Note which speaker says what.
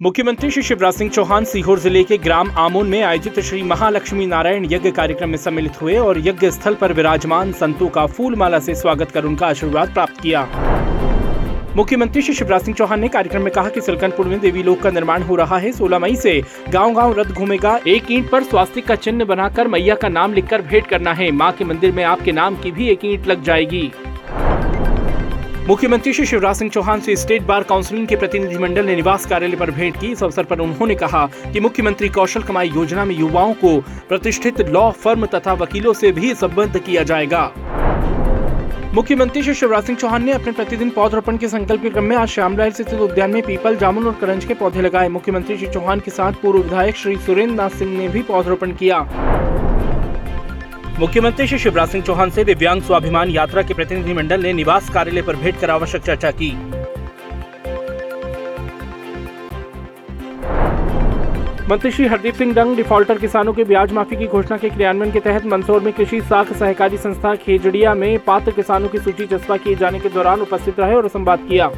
Speaker 1: मुख्यमंत्री श्री शिवराज सिंह चौहान सीहोर ज़िले के ग्राम आमोन में आयोजित श्री महालक्ष्मी नारायण यज्ञ कार्यक्रम में सम्मिलित हुए और यज्ञ स्थल पर विराजमान संतों का फूल माला से स्वागत कर उनका आशीर्वाद प्राप्त किया। मुख्यमंत्री श्री शिवराज सिंह चौहान ने कार्यक्रम में कहा कि सिलकनपुर में देवी लोक का निर्माण हो रहा है। 16 मई से गांव-गांव रथ घूमेगा। एक ईंट पर स्वास्तिक का चिन्ह बनाकर मैया का नाम लिखकर भेंट करना है। माँ के मंदिर में आपके नाम की भी एक ईंट लग जाएगी। मुख्यमंत्री श्री शिवराज सिंह चौहान से स्टेट बार काउंसिलिंग के प्रतिनिधिमंडल ने निवास कार्यालय पर भेंट की। इस अवसर पर उन्होंने कहा कि मुख्यमंत्री कौशल कमाई योजना में युवाओं को प्रतिष्ठित लॉ फर्म तथा वकीलों से भी संबद्ध किया जाएगा। मुख्यमंत्री श्री शिवराज सिंह चौहान ने अपने प्रतिदिन पौधरोपण के संकल्प के क्रम में आज श्यामलाल स्थित उद्यान में पीपल, जामुन और करंज के पौधे लगाए। मुख्यमंत्री श्री चौहान के साथ पूर्व विधायक श्री सुरेंद्र नाथ सिंह ने भी पौधरोपण किया। मुख्यमंत्री श्री शिवराज सिंह चौहान से दिव्यांग स्वाभिमान यात्रा के प्रतिनिधिमंडल ने निवास कार्यालय पर भेंट कर आवश्यक चर्चा की। मंत्री श्री हरदीप सिंह डंग डिफॉल्टर किसानों के ब्याज माफ़ी की घोषणा के क्रियान्वयन के तहत मंदसौर में कृषि साख सहकारी संस्था खेजड़िया में पात्र किसानों की सूची चस्पा किए जाने के दौरान उपस्थित रहे और संवाद किया।